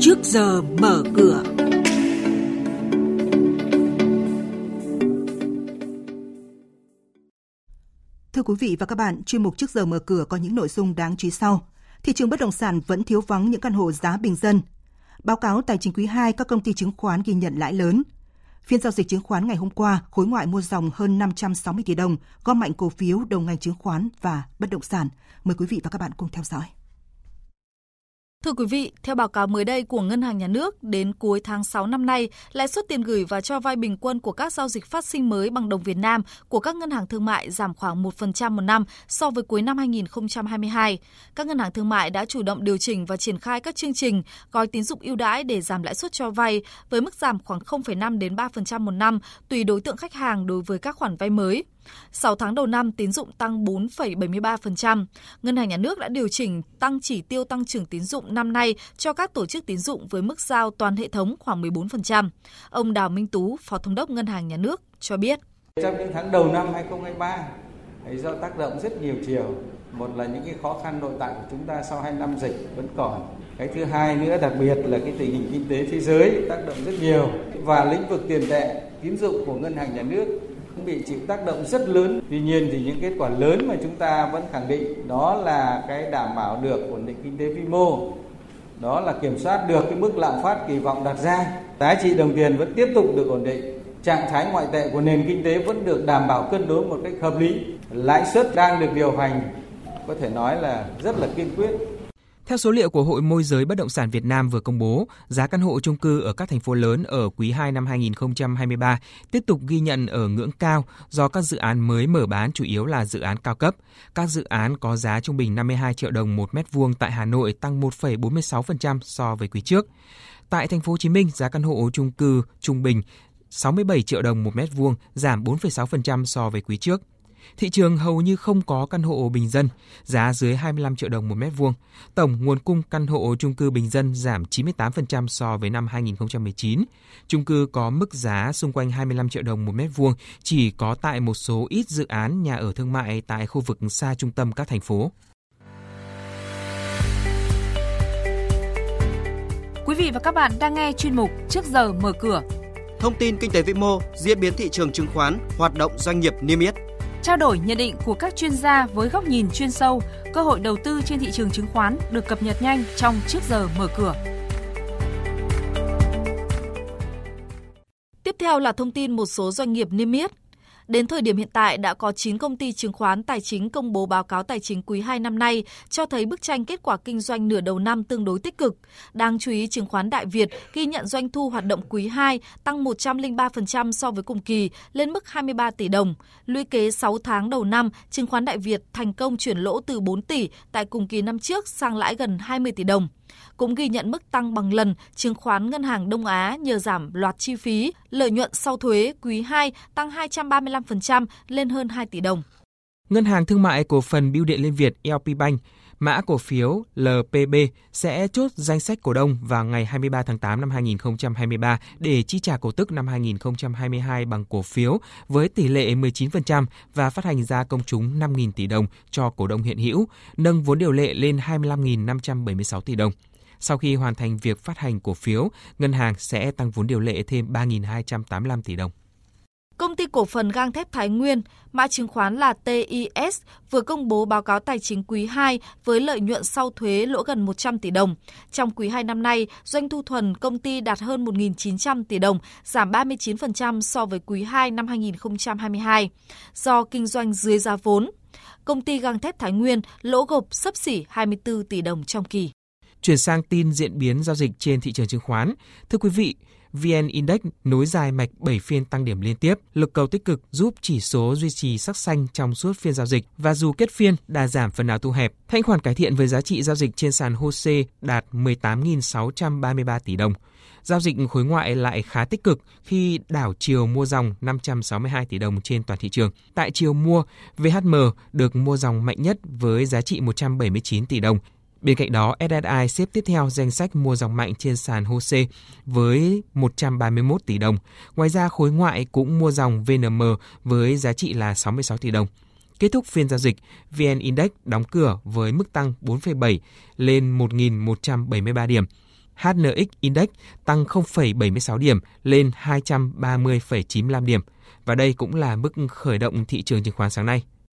trước giờ mở cửa. Thưa quý vị và các bạn, chuyên mục trước giờ mở cửa có những nội dung đáng chú ý sau. Thị trường bất động sản vẫn thiếu vắng những căn hộ giá bình dân. Báo cáo tài chính quý 2 các công ty chứng khoán ghi nhận lãi lớn. Phiên giao dịch chứng khoán ngày hôm qua, khối ngoại mua dòng hơn 560 tỷ đồng, gom mạnh cổ phiếu đầu ngành chứng khoán và bất động sản. Mời quý vị và các bạn cùng theo dõi. Thưa quý vị, theo báo cáo mới đây của Ngân hàng Nhà nước, đến cuối tháng 6 năm nay, lãi suất tiền gửi và cho vay bình quân của các giao dịch phát sinh mới bằng đồng Việt Nam của các ngân hàng thương mại giảm khoảng 1% một năm so với cuối năm 2022. Các ngân hàng thương mại đã chủ động điều chỉnh và triển khai các chương trình gói tín dụng ưu đãi để giảm lãi suất cho vay với mức giảm khoảng 0,5 đến 3% một năm tùy đối tượng khách hàng đối với các khoản vay mới. 6 tháng đầu năm tín dụng tăng 4,73%. Ngân hàng Nhà nước đã điều chỉnh tăng chỉ tiêu tăng trưởng tín dụng năm nay cho các tổ chức tín dụng với mức giao toàn hệ thống khoảng 14%. Ông Đào Minh Tú, Phó Thống đốc Ngân hàng Nhà nước cho biết. Trong những tháng đầu năm 2023, do tác động rất nhiều chiều. Một là những cái khó khăn nội tại của chúng ta sau 2 năm dịch vẫn còn. Cái thứ hai nữa đặc biệt là cái tình hình kinh tế thế giới tác động rất nhiều và lĩnh vực tiền tệ tín dụng của ngân hàng nhà nước cũng bị chịu tác động rất lớn. Tuy nhiên thì những kết quả lớn mà chúng ta vẫn khẳng định đó là cái đảm bảo được ổn định kinh tế vĩ mô, đó là kiểm soát được cái mức lạm phát kỳ vọng đặt ra, giá trị đồng tiền vẫn tiếp tục được ổn định, trạng thái ngoại tệ của nền kinh tế vẫn được đảm bảo cân đối một cách hợp lý, lãi suất đang được điều hành có thể nói là rất là kiên quyết theo số liệu của Hội môi giới bất động sản Việt Nam vừa công bố, giá căn hộ chung cư ở các thành phố lớn ở quý 2 năm 2023 tiếp tục ghi nhận ở ngưỡng cao do các dự án mới mở bán chủ yếu là dự án cao cấp. Các dự án có giá trung bình 52 triệu đồng một mét vuông tại Hà Nội tăng 1,46% so với quý trước. Tại thành phố Hồ Chí Minh, giá căn hộ chung cư trung bình 67 triệu đồng một mét vuông, giảm 4,6% so với quý trước. Thị trường hầu như không có căn hộ bình dân, giá dưới 25 triệu đồng một mét vuông. Tổng nguồn cung căn hộ chung cư bình dân giảm 98% so với năm 2019. Chung cư có mức giá xung quanh 25 triệu đồng một mét vuông chỉ có tại một số ít dự án nhà ở thương mại tại khu vực xa trung tâm các thành phố. Quý vị và các bạn đang nghe chuyên mục Trước giờ mở cửa. Thông tin kinh tế vĩ mô, diễn biến thị trường chứng khoán, hoạt động doanh nghiệp niêm yết Trao đổi nhận định của các chuyên gia với góc nhìn chuyên sâu, cơ hội đầu tư trên thị trường chứng khoán được cập nhật nhanh trong trước giờ mở cửa. Tiếp theo là thông tin một số doanh nghiệp niêm yết. Đến thời điểm hiện tại đã có 9 công ty chứng khoán tài chính công bố báo cáo tài chính quý 2 năm nay, cho thấy bức tranh kết quả kinh doanh nửa đầu năm tương đối tích cực. Đáng chú ý, chứng khoán Đại Việt ghi nhận doanh thu hoạt động quý 2 tăng 103% so với cùng kỳ, lên mức 23 tỷ đồng. Lũy kế 6 tháng đầu năm, chứng khoán Đại Việt thành công chuyển lỗ từ 4 tỷ tại cùng kỳ năm trước sang lãi gần 20 tỷ đồng cũng ghi nhận mức tăng bằng lần chứng khoán Ngân hàng Đông Á nhờ giảm loạt chi phí, lợi nhuận sau thuế quý 2 tăng 235% lên hơn 2 tỷ đồng. Ngân hàng Thương mại Cổ phần Bưu điện Liên Việt LP Bank mã cổ phiếu LPB sẽ chốt danh sách cổ đông vào ngày 23 tháng 8 năm 2023 để chi trả cổ tức năm 2022 bằng cổ phiếu với tỷ lệ 19% và phát hành ra công chúng 5.000 tỷ đồng cho cổ đông hiện hữu, nâng vốn điều lệ lên 25.576 tỷ đồng. Sau khi hoàn thành việc phát hành cổ phiếu, ngân hàng sẽ tăng vốn điều lệ thêm 3.285 tỷ đồng. Công ty cổ phần gang thép Thái Nguyên, mã chứng khoán là TIS, vừa công bố báo cáo tài chính quý 2 với lợi nhuận sau thuế lỗ gần 100 tỷ đồng. Trong quý 2 năm nay, doanh thu thuần công ty đạt hơn 1.900 tỷ đồng, giảm 39% so với quý 2 năm 2022. Do kinh doanh dưới giá vốn, công ty gang thép Thái Nguyên lỗ gộp sấp xỉ 24 tỷ đồng trong kỳ. Chuyển sang tin diễn biến giao dịch trên thị trường chứng khoán. Thưa quý vị, VN Index nối dài mạch 7 phiên tăng điểm liên tiếp, lực cầu tích cực giúp chỉ số duy trì sắc xanh trong suốt phiên giao dịch và dù kết phiên đã giảm phần nào thu hẹp, thanh khoản cải thiện với giá trị giao dịch trên sàn HOSE đạt 18.633 tỷ đồng. Giao dịch khối ngoại lại khá tích cực khi đảo chiều mua dòng 562 tỷ đồng trên toàn thị trường. Tại chiều mua, VHM được mua dòng mạnh nhất với giá trị 179 tỷ đồng, Bên cạnh đó, SSI xếp tiếp theo danh sách mua dòng mạnh trên sàn HOSE với 131 tỷ đồng. Ngoài ra, khối ngoại cũng mua dòng VNM với giá trị là 66 tỷ đồng. Kết thúc phiên giao dịch, VN Index đóng cửa với mức tăng 4,7 lên 1.173 điểm. HNX Index tăng 0,76 điểm lên 230,95 điểm. Và đây cũng là mức khởi động thị trường chứng khoán sáng nay.